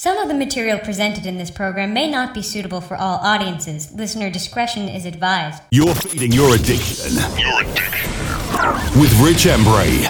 Some of the material presented in this program may not be suitable for all audiences. Listener discretion is advised. You're feeding your addiction. Your addiction. With Rich Embury.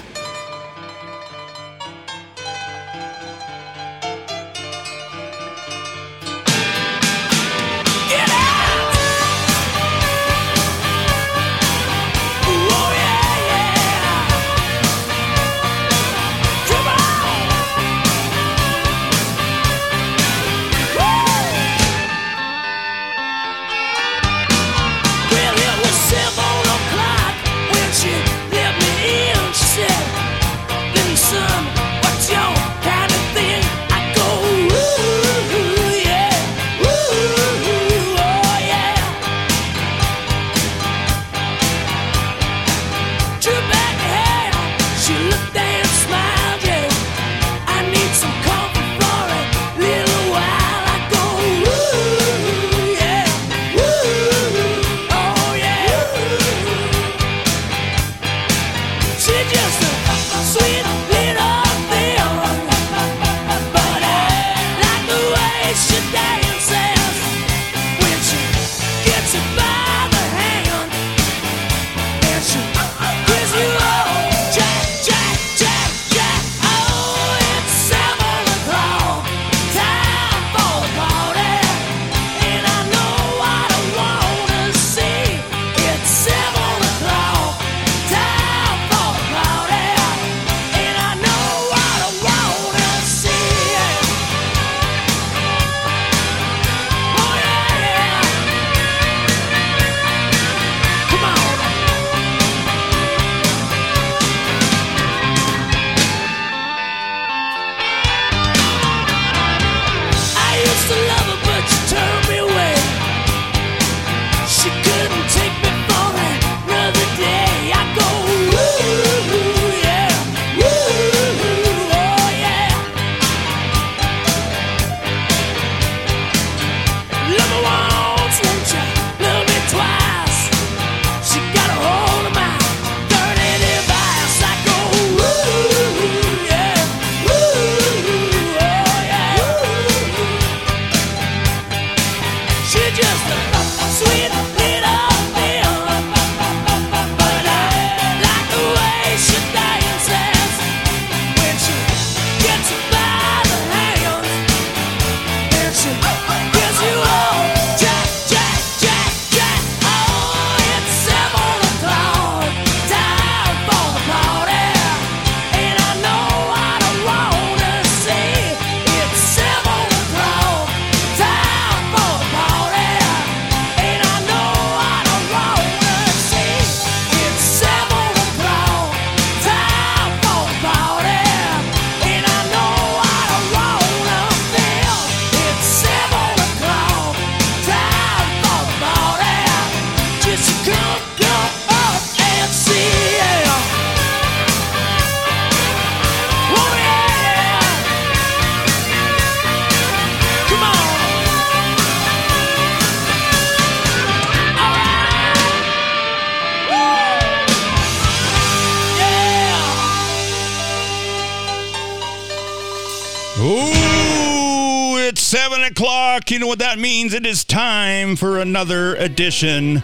It is time for another edition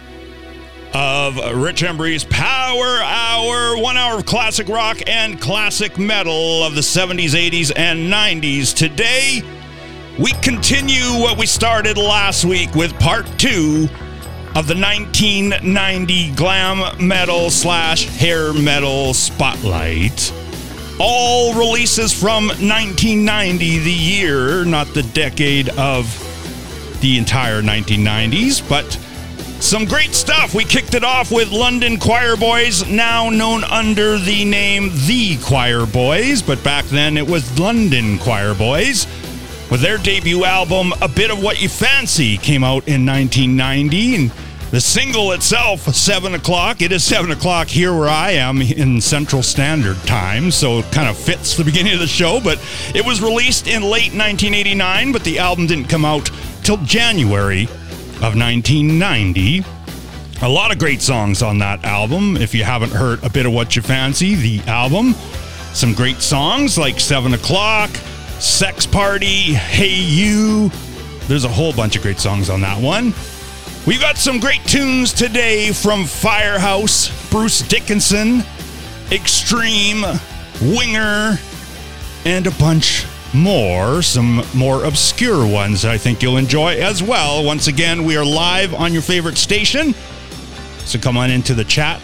of Rich Embury's Power Hour, one hour of classic rock and classic metal of the 70s, 80s, and 90s. Today, we continue what we started last week with part two of the 1990 glam metal slash hair metal spotlight. All releases from 1990, the year, not the decade of the entire 1990s, but some great stuff. We kicked it off with London Quireboys, now known under the name The Quireboys, but back then it was London Quireboys. With their debut album, A Bit of What You Fancy, came out in 1990. And the single itself, 7 o'clock, it is 7 o'clock here where I am in Central Standard Time, so it kind of fits the beginning of the show. But it was released in late 1989, but the album didn't come out till January of 1990. A lot of great songs on that album. If you haven't heard a bit of what you fancy, the album, some great songs like Seven O'clock, Sex Party, Hey You. There's a whole bunch of great songs on that one. We've got some great tunes today from Firehouse, Bruce Dickinson, Extreme, Winger, and a bunch more. Some more obscure ones I think you'll enjoy as well. Once again, we are live on your favorite station. So come on into the chat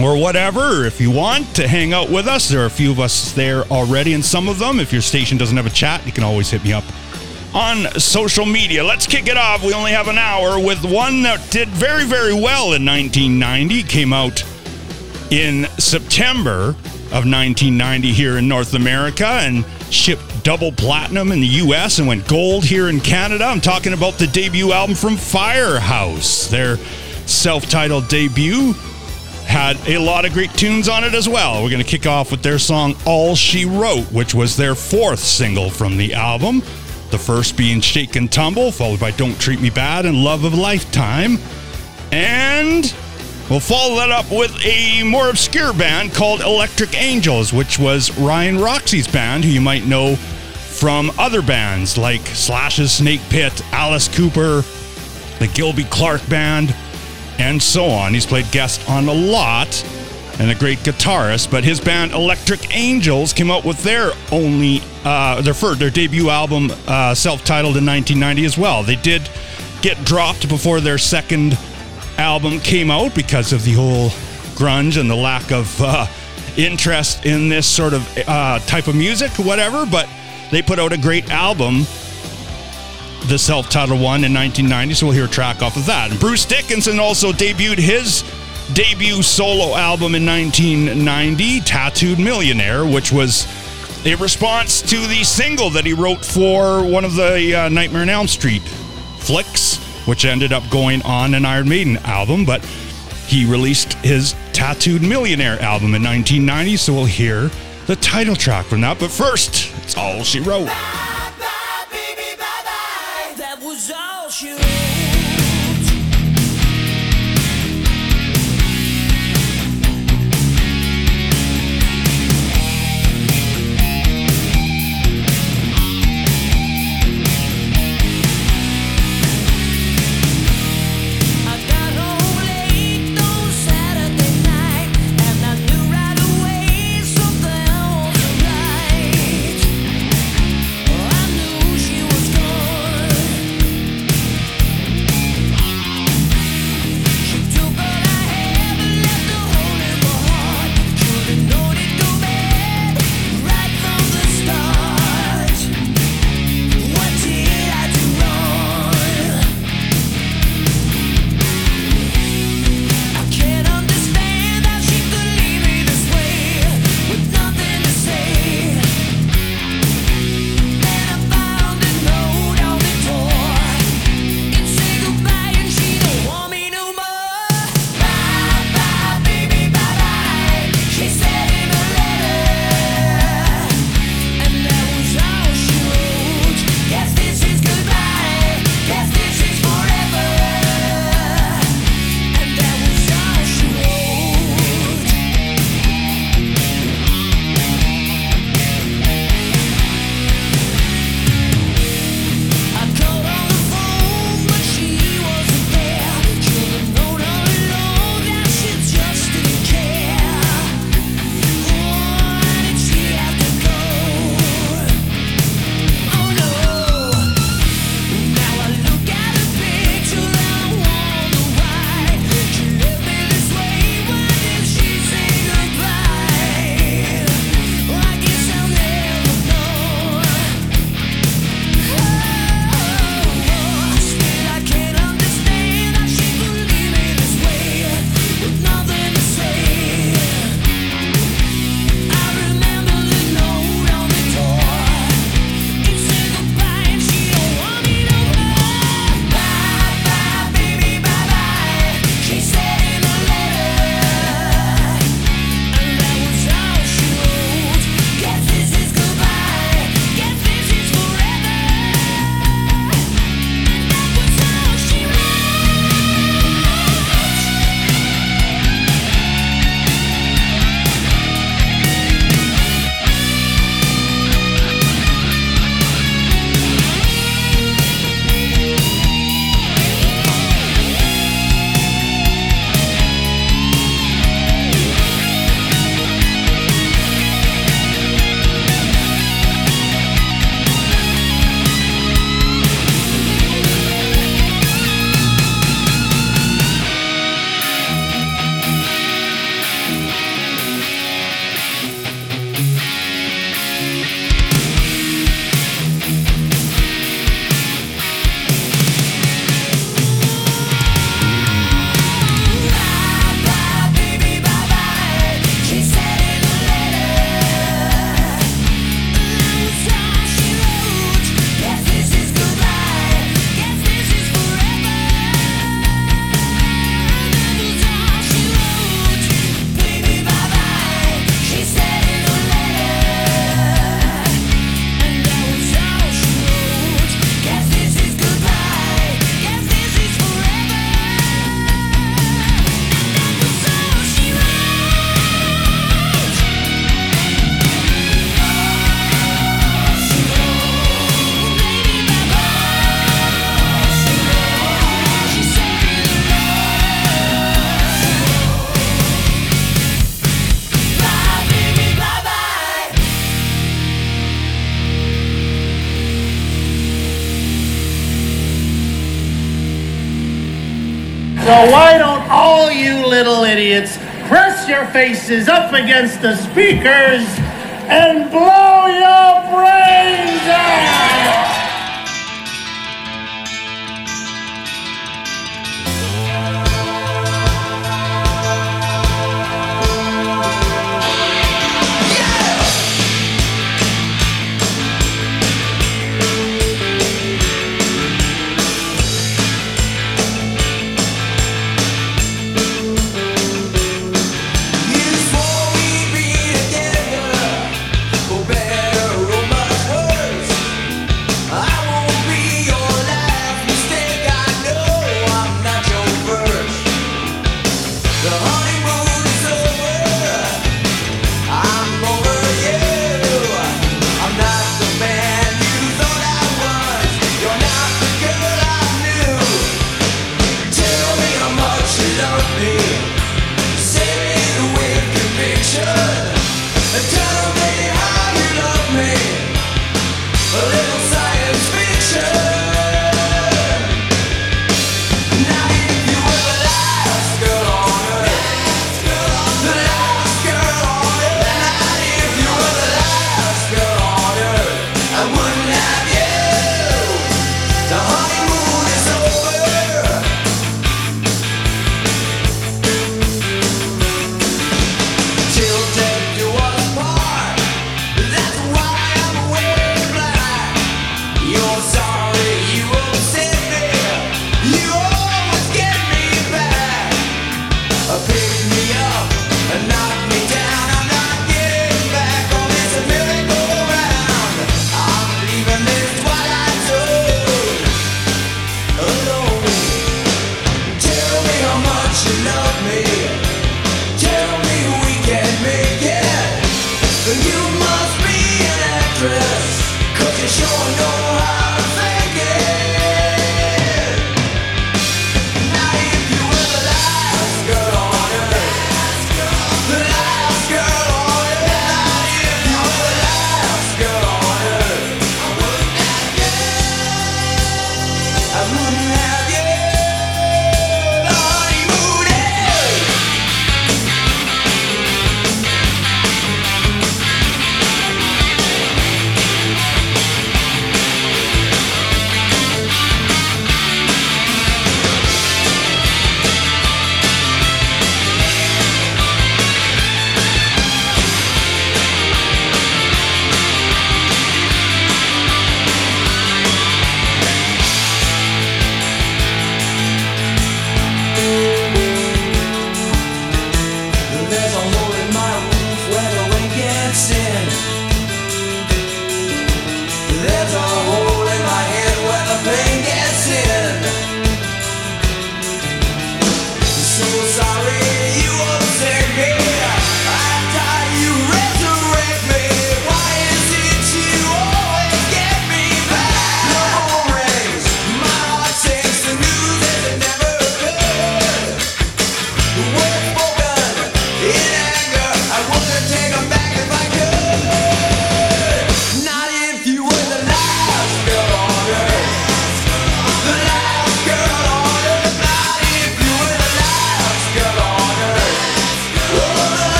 or whatever if you want to hang out with us. There are a few of us there already, and some of them, if your station doesn't have a chat, you can always hit me up on social media. Let's kick it off. We only have an hour with one that did very, very well in 1990. Came out in September of 1990 here in North America and shipped double platinum in the US and went gold here in Canada. I'm talking about the debut album from Firehouse. Their self titled debut had a lot of great tunes on it as well. We're going to kick off with their song All She Wrote, which was their fourth single from the album. The first being Shake and Tumble, followed by Don't Treat Me Bad and Love of a Lifetime. And we'll follow that up with a more obscure band called Electric Angels, which was Ryan Roxie's band, who you might know from other bands like Slash's Snake Pit, Alice Cooper, the Gilby Clarke Band, and so on. He's played guest on a lot and a great guitarist. But his band Electric Angels came out with their only uh, their first, their debut album, uh, self-titled in 1990 as well. They did get dropped before their second album came out because of the whole grunge and the lack of uh, interest in this sort of uh, type of music, whatever. But they put out a great album the self-titled one in 1990, so we'll hear a track off of that. And Bruce Dickinson also debuted his debut solo album in 1990, Tattooed Millionaire, which was a response to the single that he wrote for one of the uh, Nightmare on Elm Street flicks, which ended up going on an Iron Maiden album. But he released his Tattooed Millionaire album in 1990, so we'll hear the title track from that. But first, it's all she wrote. So why don't all you little idiots press your faces up against the speakers and blow your brains out?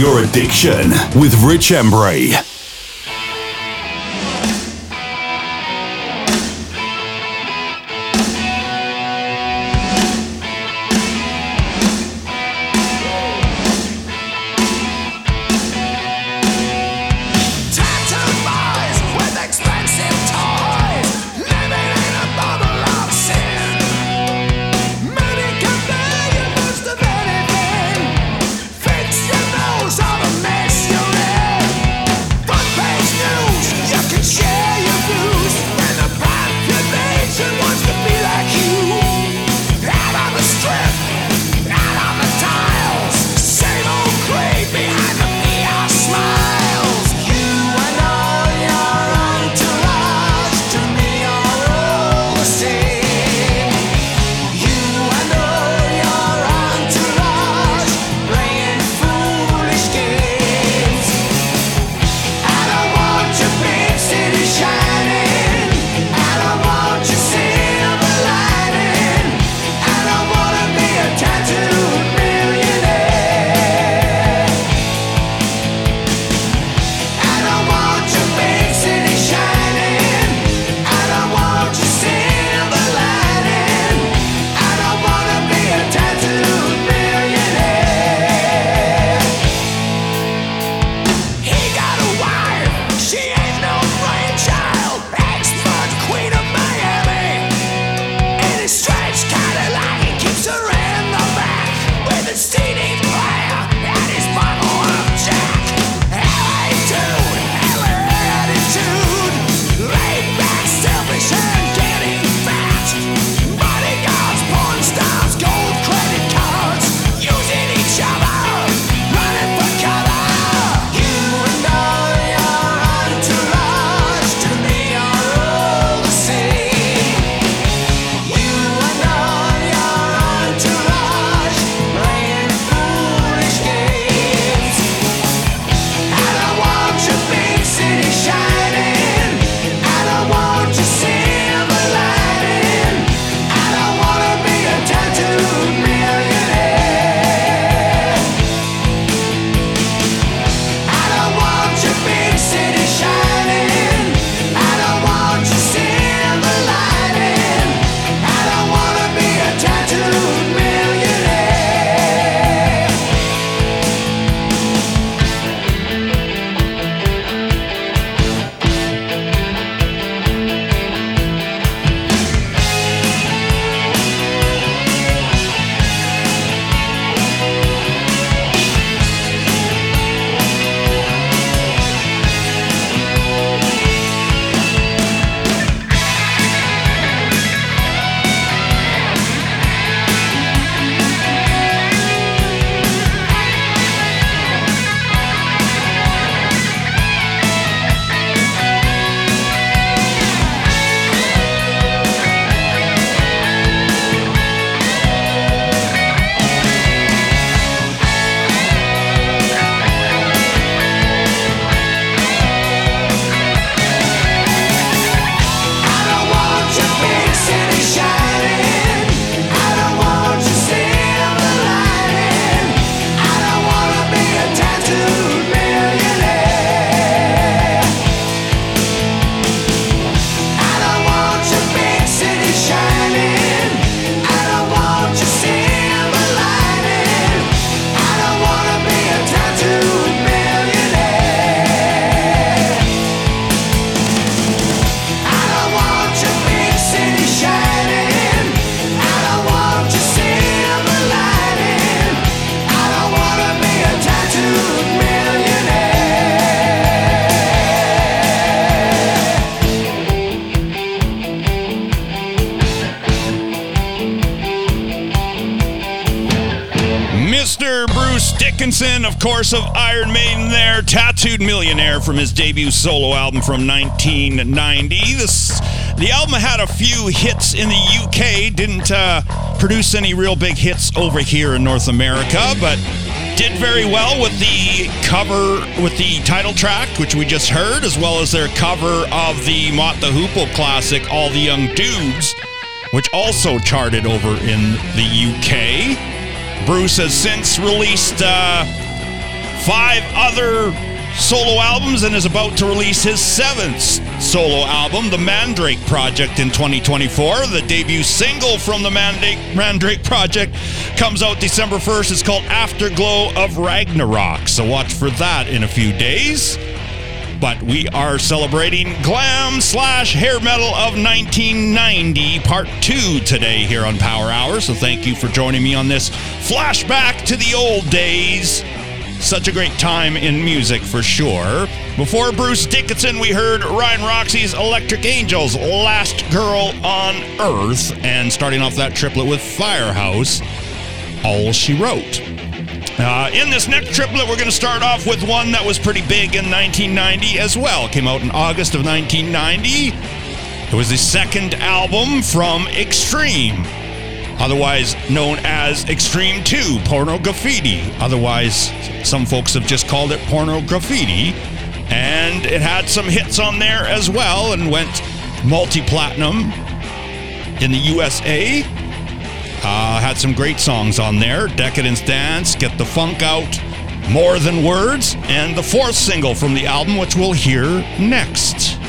Your addiction with Rich Embury. From his debut solo album from 1990. This, the album had a few hits in the UK, didn't uh, produce any real big hits over here in North America, but did very well with the cover, with the title track, which we just heard, as well as their cover of the Mott the Hoople classic, All the Young Dudes, which also charted over in the UK. Bruce has since released uh, five other solo albums and is about to release his seventh solo album, The Mandrake Project, in 2024. The debut single from the Mandrake, Mandrake Project comes out December 1st. It's called Afterglow of Ragnarok. So watch for that in a few days but we are celebrating glam slash hair metal of 1990 part two today here on Power Hour. So thank you for joining me on this flashback to the old days. Such a great time in music for sure. Before Bruce Dickinson, we heard Ryan Roxie's Electric Angels, Last Girl on Earth, and starting off that triplet with Firehouse, All She Wrote. Uh, in this next triplet, we're going to start off with one that was pretty big in 1990 as well. Came out in August of 1990. It was the second album from Extreme, otherwise known as Extreme 2, Pornograffitti. Otherwise, some folks have just called it Pornograffitti. And it had some hits on there as well and went multi platinum in the USA uh, had some great songs on there Decadence Dance, Get the Funk Out, More Than Words, and the fourth single from the album, which we'll hear next.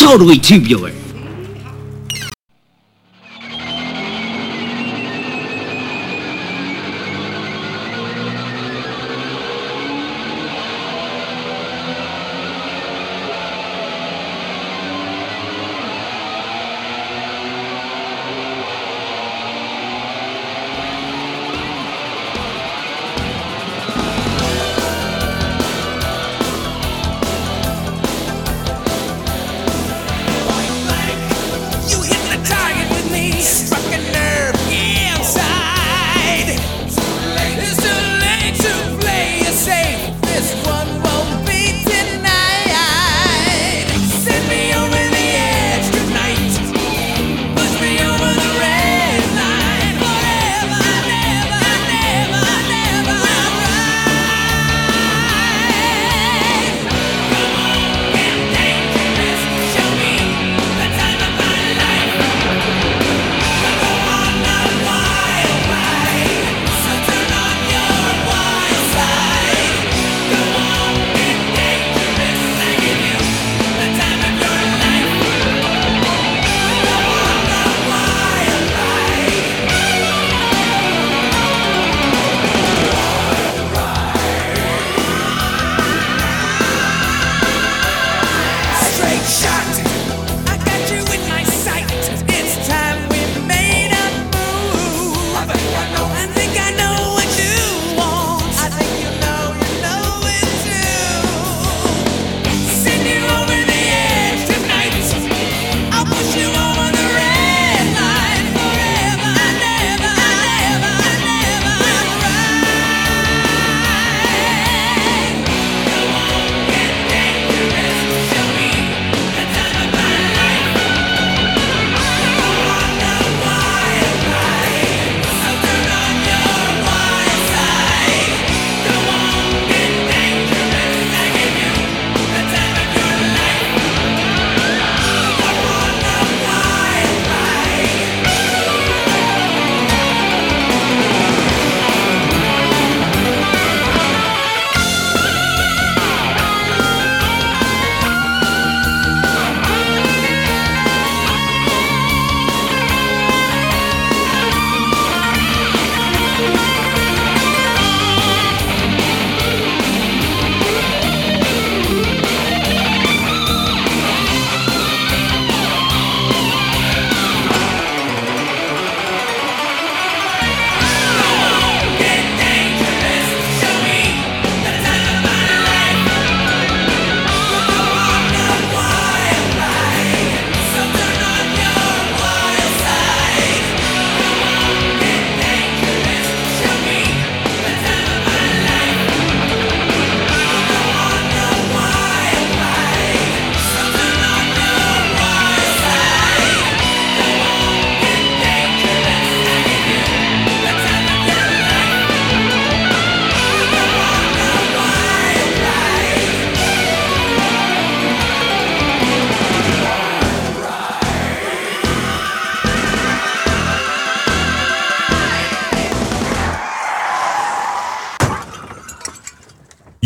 totally tubular.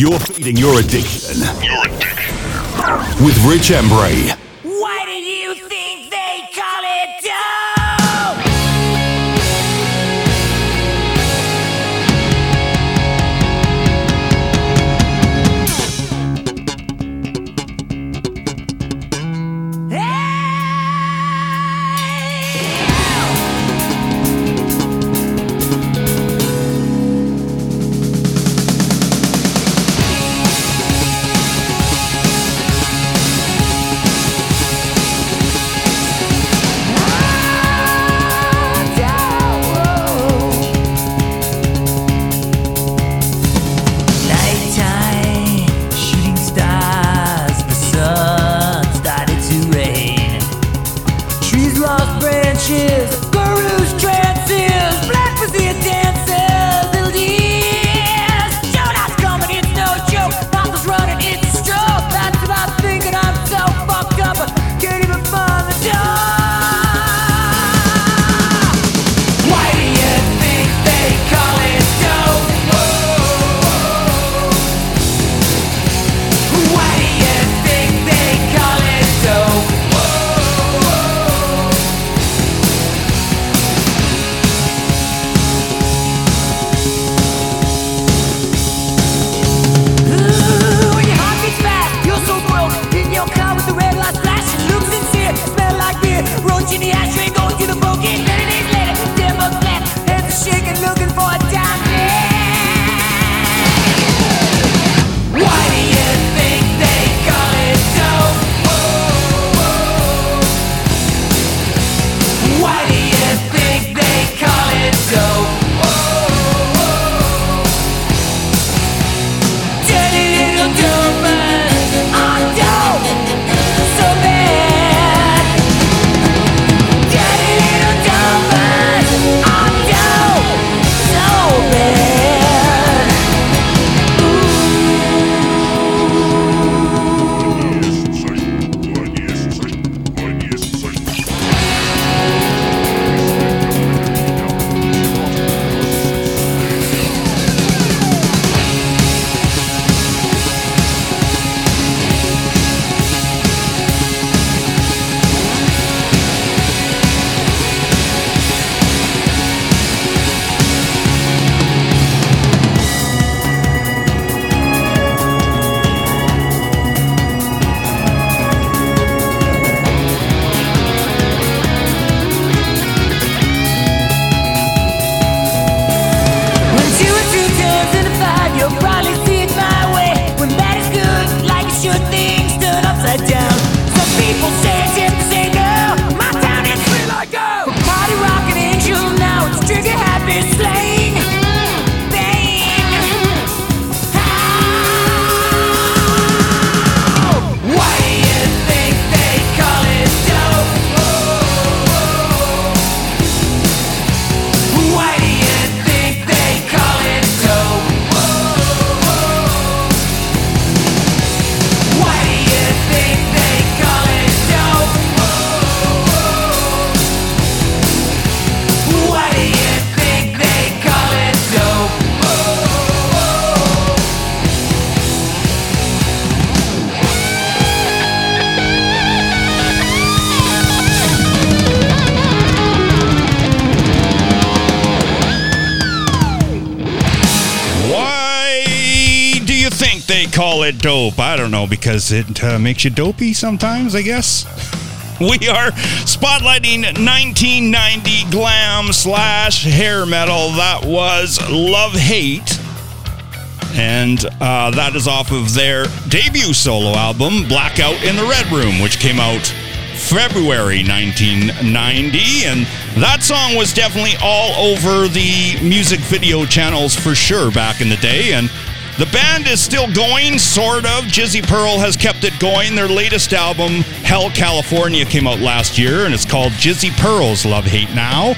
You're feeding your addiction. Your addiction. With Rich Embury. Dope. I don't know because it uh, makes you dopey sometimes, I guess. We are spotlighting 1990 glam slash hair metal. That was Love Hate. And uh, that is off of their debut solo album, Blackout in the Red Room, which came out February 1990. And that song was definitely all over the music video channels for sure back in the day. And the band is still going, sort of. Jizzy Pearl has kept it going. Their latest album, Hell California, came out last year, and it's called Jizzy Pearl's Love Hate Now,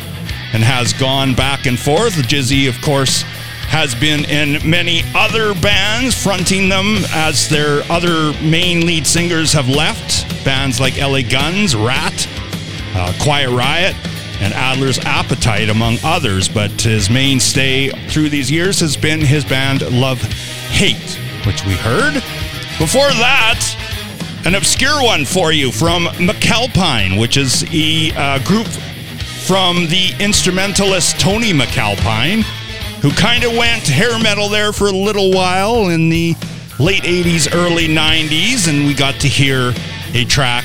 and has gone back and forth. Jizzy, of course, has been in many other bands, fronting them as their other main lead singers have left. Bands like LA Guns, Ratt, uh, Quiet Riot, and Adler's Appetite, among others. But his mainstay through these years has been his band Love Hate, which we heard. Before that, an obscure one for you from MacAlpine, which is a uh, group from the instrumentalist Tony MacAlpine, who kind of went hair metal there for a little while in the late 80s, early 90s, and we got to hear a track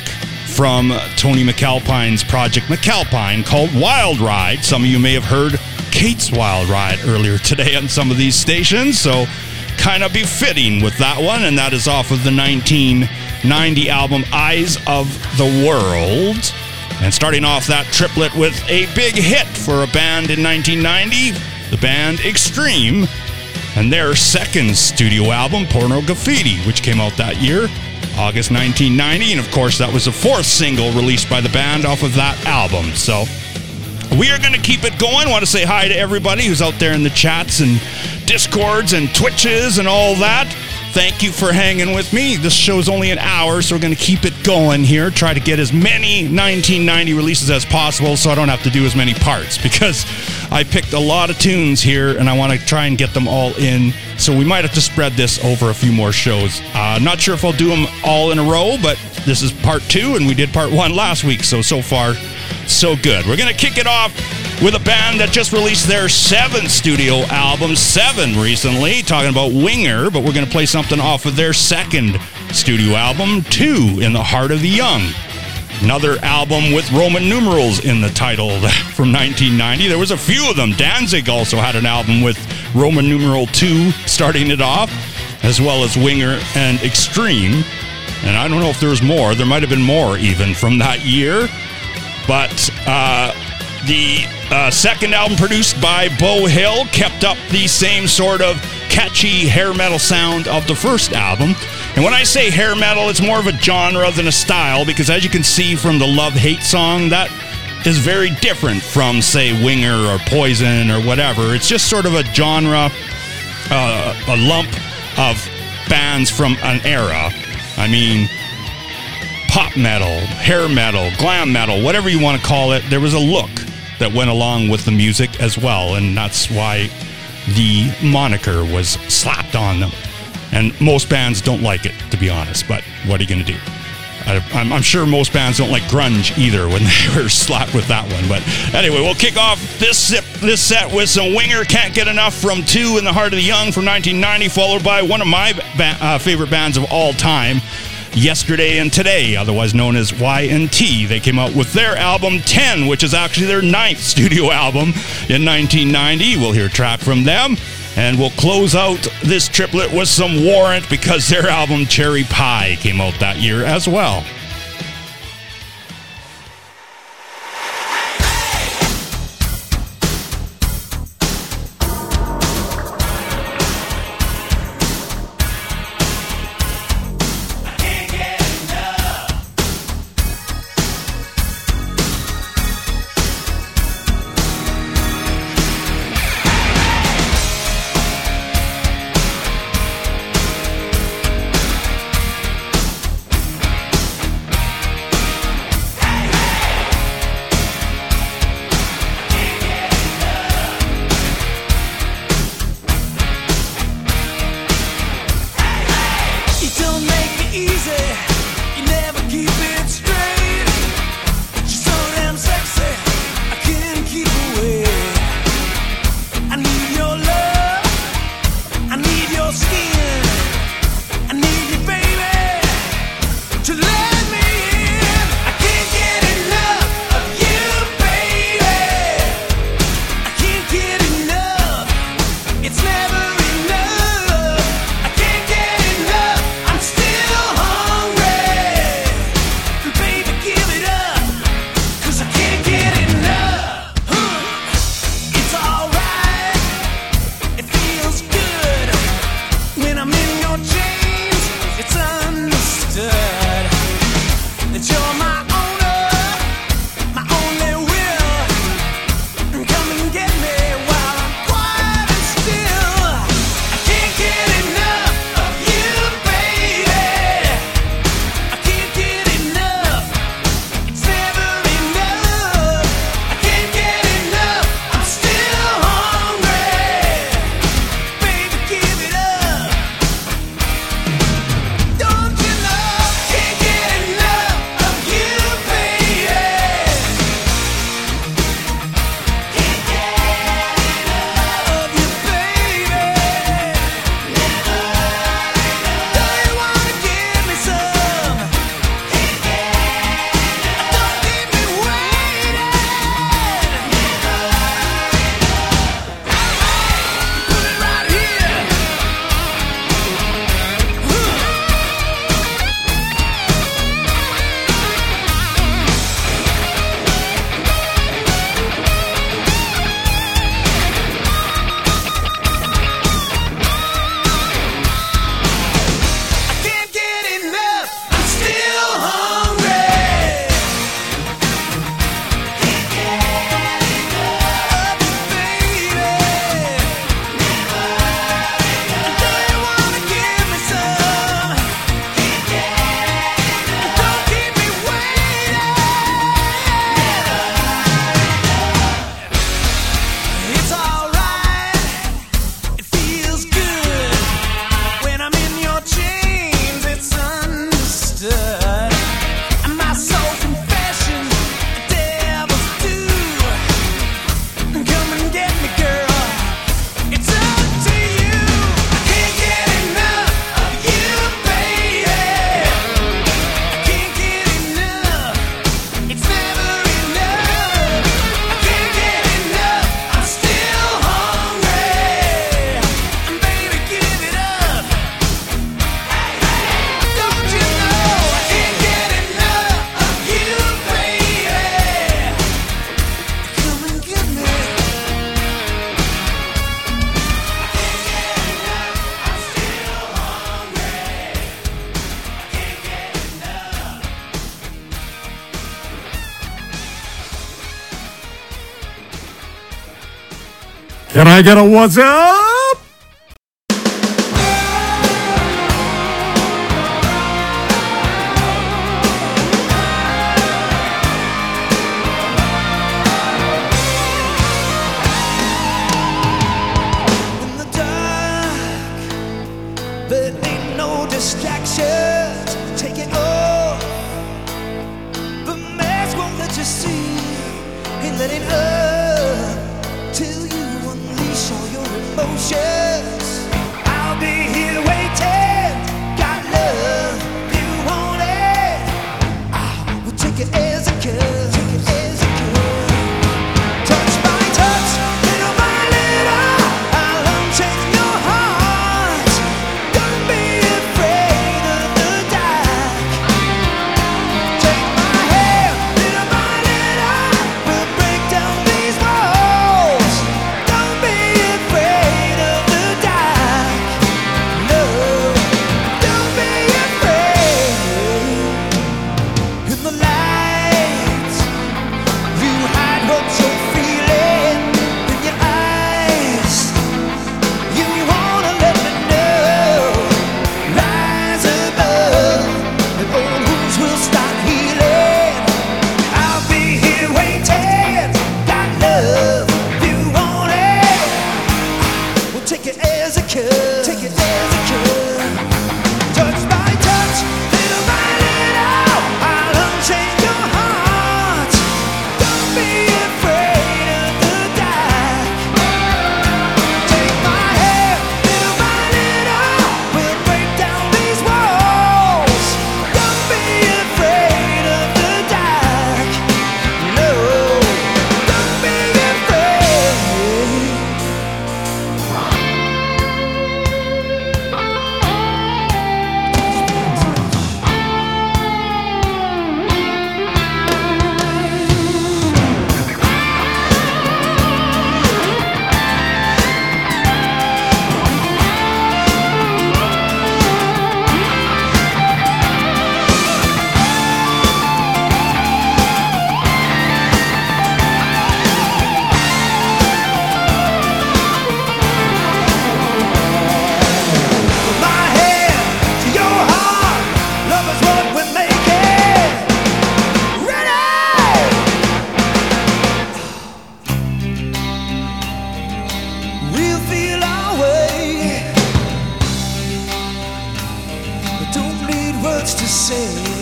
from Tony MacAlpine's project MacAlpine called Wild Ride. Some of you may have heard Kate's Wild Ride earlier today on some of these stations, so kind of befitting with that one, and that is off of the 1990 album Eyes of the World. And starting off that triplet with a big hit for a band in 1990, the band Extreme, and their second studio album, Pornograffitti, which came out that year, August 1990. And of course, that was the fourth single released by the band off of that album. So we are going to keep it going. Want to say hi to everybody who's out there in the chats and discords and twitches and all that. Thank you for hanging with me. This show's only an hour, so we're going to keep it going here. Try to get as many 1990 releases as possible so I don't have to do as many parts because I picked a lot of tunes here and I want to try and get them all in. So we might have to spread this over a few more shows. Uh, not sure if I'll do them all in a row, but this is part two and we did part one last week. So, so far, so good. We're going to kick it off with a band that just released their seventh studio album, seven recently, talking about Winger, but we're going to play something off of their second studio album, Two in the Heart of the Young. Another album with Roman numerals in the title from 1990. There was a few of them. Danzig also had an album with Roman numeral 2 starting it off, as well as Winger and Extreme. And I don't know if there was more. There might have been more even from that year. But uh, the uh, second album, produced by Beau Hill, kept up the same sort of catchy hair metal sound of the first album. And when I say hair metal, it's more of a genre than a style because, as you can see from the Love Hate song, that is very different from, say, Winger or Poison or whatever. It's just sort of a genre, uh, a lump of bands from an era. I mean, pop metal, hair metal, glam metal, whatever you want to call it, there was a look that went along with the music as well. And that's why the moniker was slapped on them. And most bands don't like it, to be honest, but what are you going to do? I, I'm, I'm sure most bands don't like grunge either when they were slapped with that one. But anyway, we'll kick off this this set with some Winger Can't Get Enough from Two in the Heart of the Young from 1990, followed by one of my ba- uh, favorite bands of all time, Yesterday and Today, otherwise known as Y&T. They came out with their album 10, which is actually their ninth studio album in 1990. We'll hear a track from them. And we'll close out this triplet with some Warrant because their album Cherry Pie came out that year as well. we know Can I get a what's up? feel our way. I don't need words to say.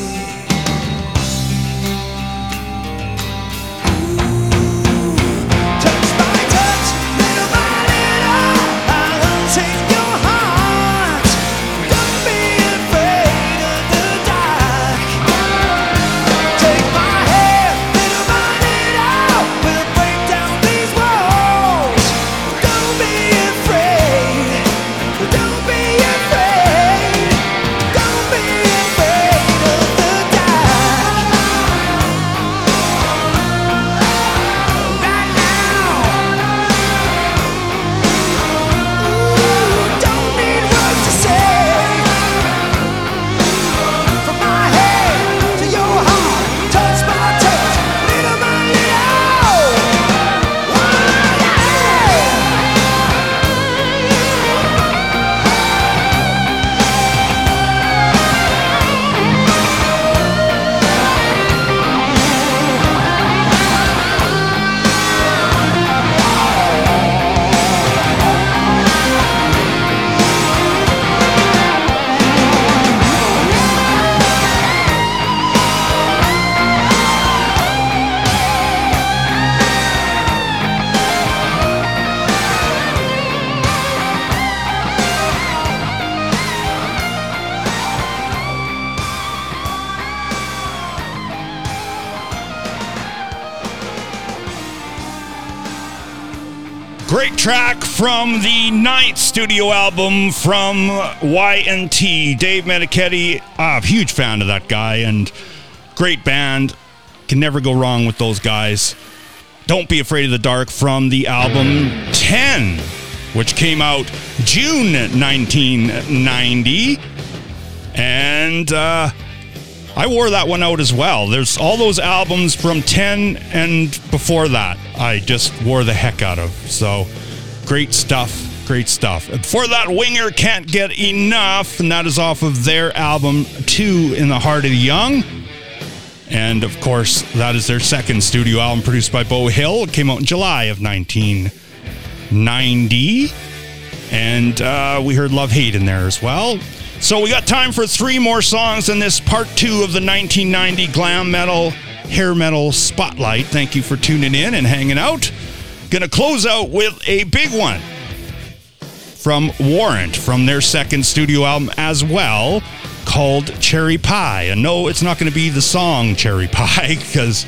from the ninth studio album from Y&T, ah, I'm a huge fan of that guy and great band. Can never go wrong with those guys. Don't Be Afraid of the Dark from the album 10, which came out June 1990. And uh, I wore that one out as well. There's all those albums from 10 and before that I just wore the heck out of. So Great stuff. Great stuff. Before that, Winger Can't Get Enough, and that is off of their album Two in the Heart of the Young. And of course, that is their second studio album produced by Beau Hill. It came out in July of 1990. And uh, we heard Love Hate in there as well. So we got time for three more songs in this part two of the 1990 glam metal, hair metal spotlight. Thank you for tuning in and hanging out. Gonna close out with a big one from Warrant from their second studio album as well called Cherry Pie. And no, it's not going to be the song Cherry Pie because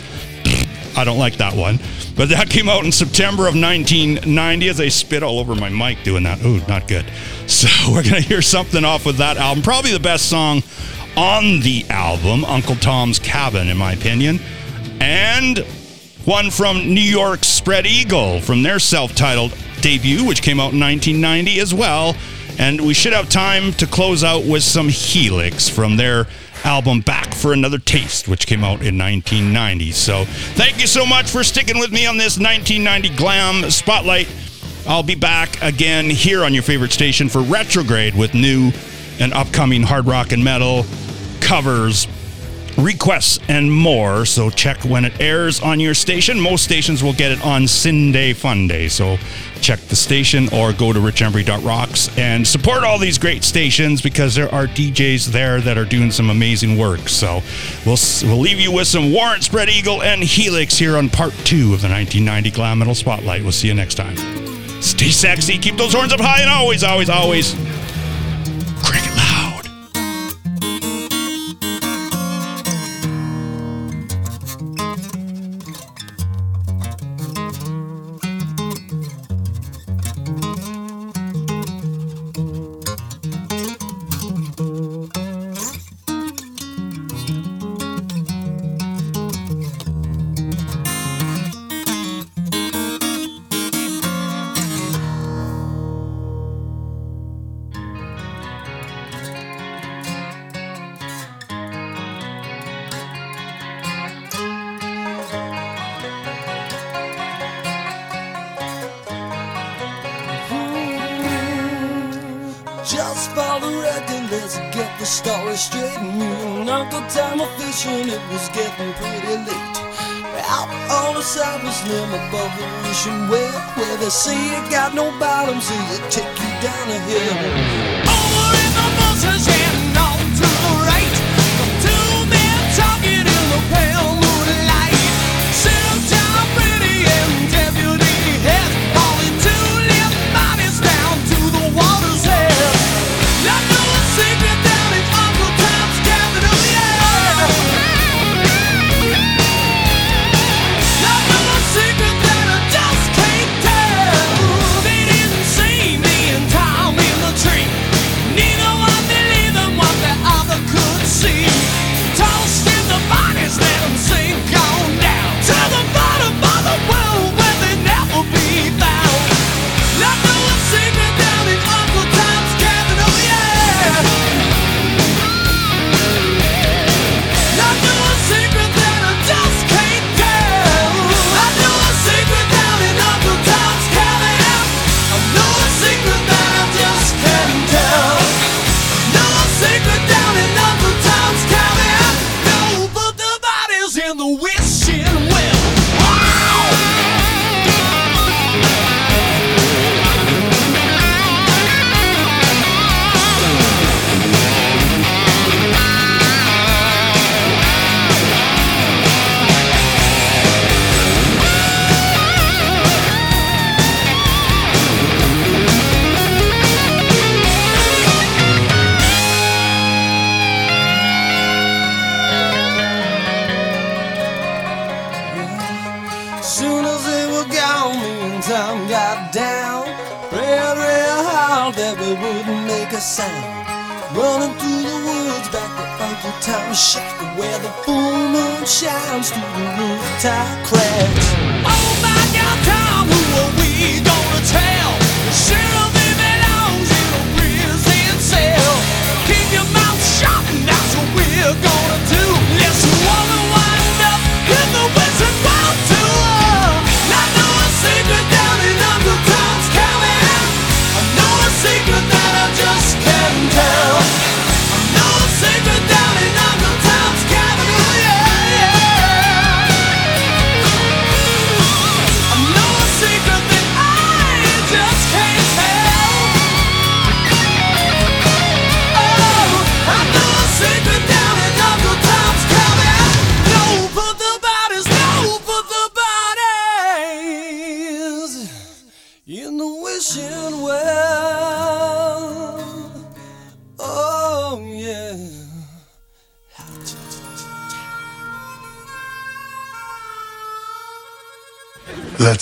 I don't like that one. But that came out in September of 1990 as I spit all over my mic doing that. Ooh, not good. So we're going to hear something off of that album. Probably the best song on the album, Uncle Tom's Cabin, in my opinion. And one from New York's Spread Eagle from their self titled debut, which came out in 1990 as well. And we should have time to close out with some Helix from their album Back for Another Taste, which came out in 1990. So thank you so much for sticking with me on this 1990 Glam Spotlight. I'll be back again here on your favorite station for Retrograde with new and upcoming hard rock and metal covers, requests, and more. So check when it airs on your station. Most stations will get it on Sunday Fun Day. So check the station or go to richembury.rocks and support all these great stations because there are DJs there that are doing some amazing work. So we'll we'll leave you with some Warrant Spread Eagle and Helix here on part two of the 1990 Glam Metal Spotlight. We'll see you next time. Stay sexy, keep those horns up high, and always, always, always ocean well, where they say you got no bottom, so you take you down a hill.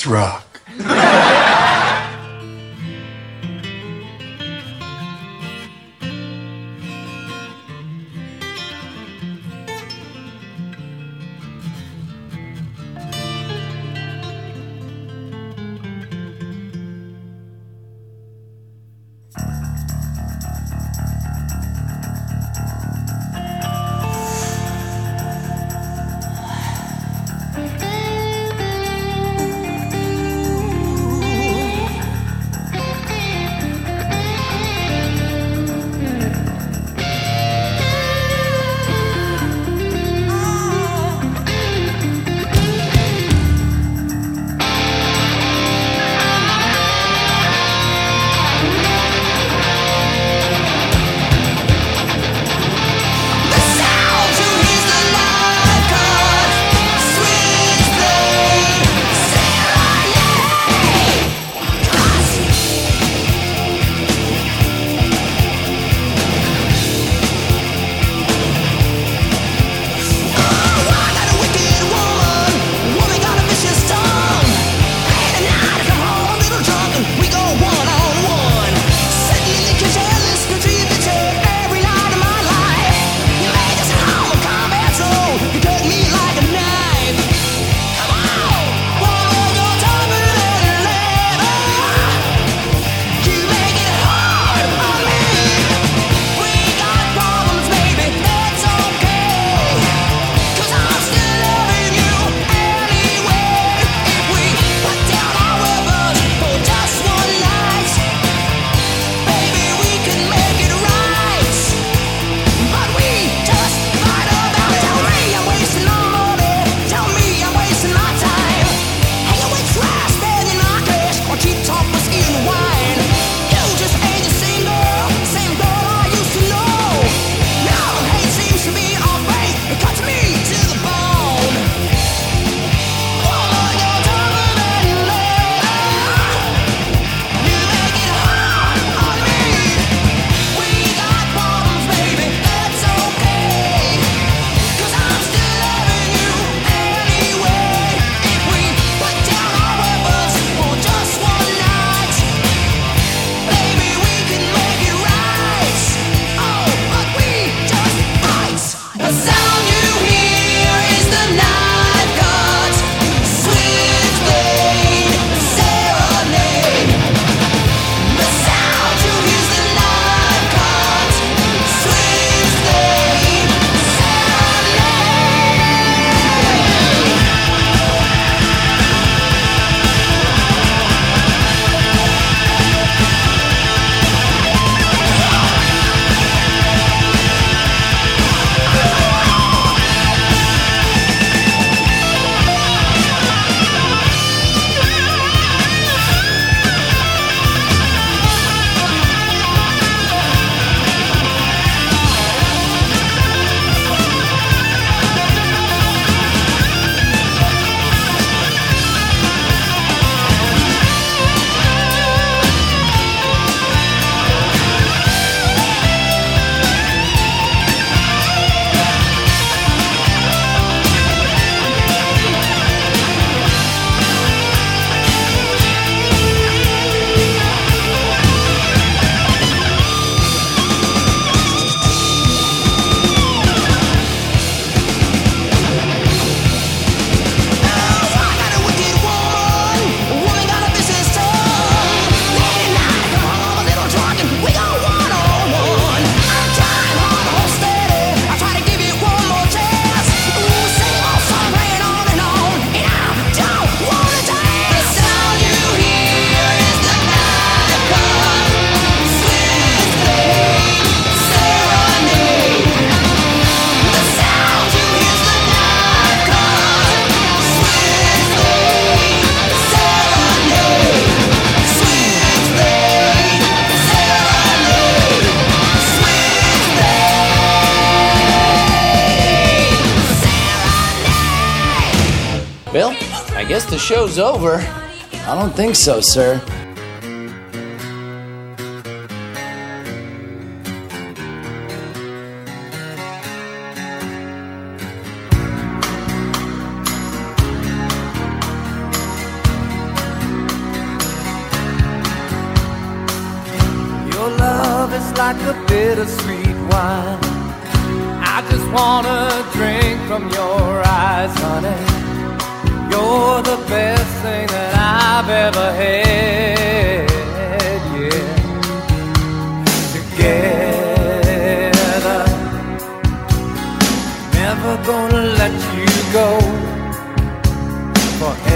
Let's show's over. I don't think so, sir. never gonna let you go forever.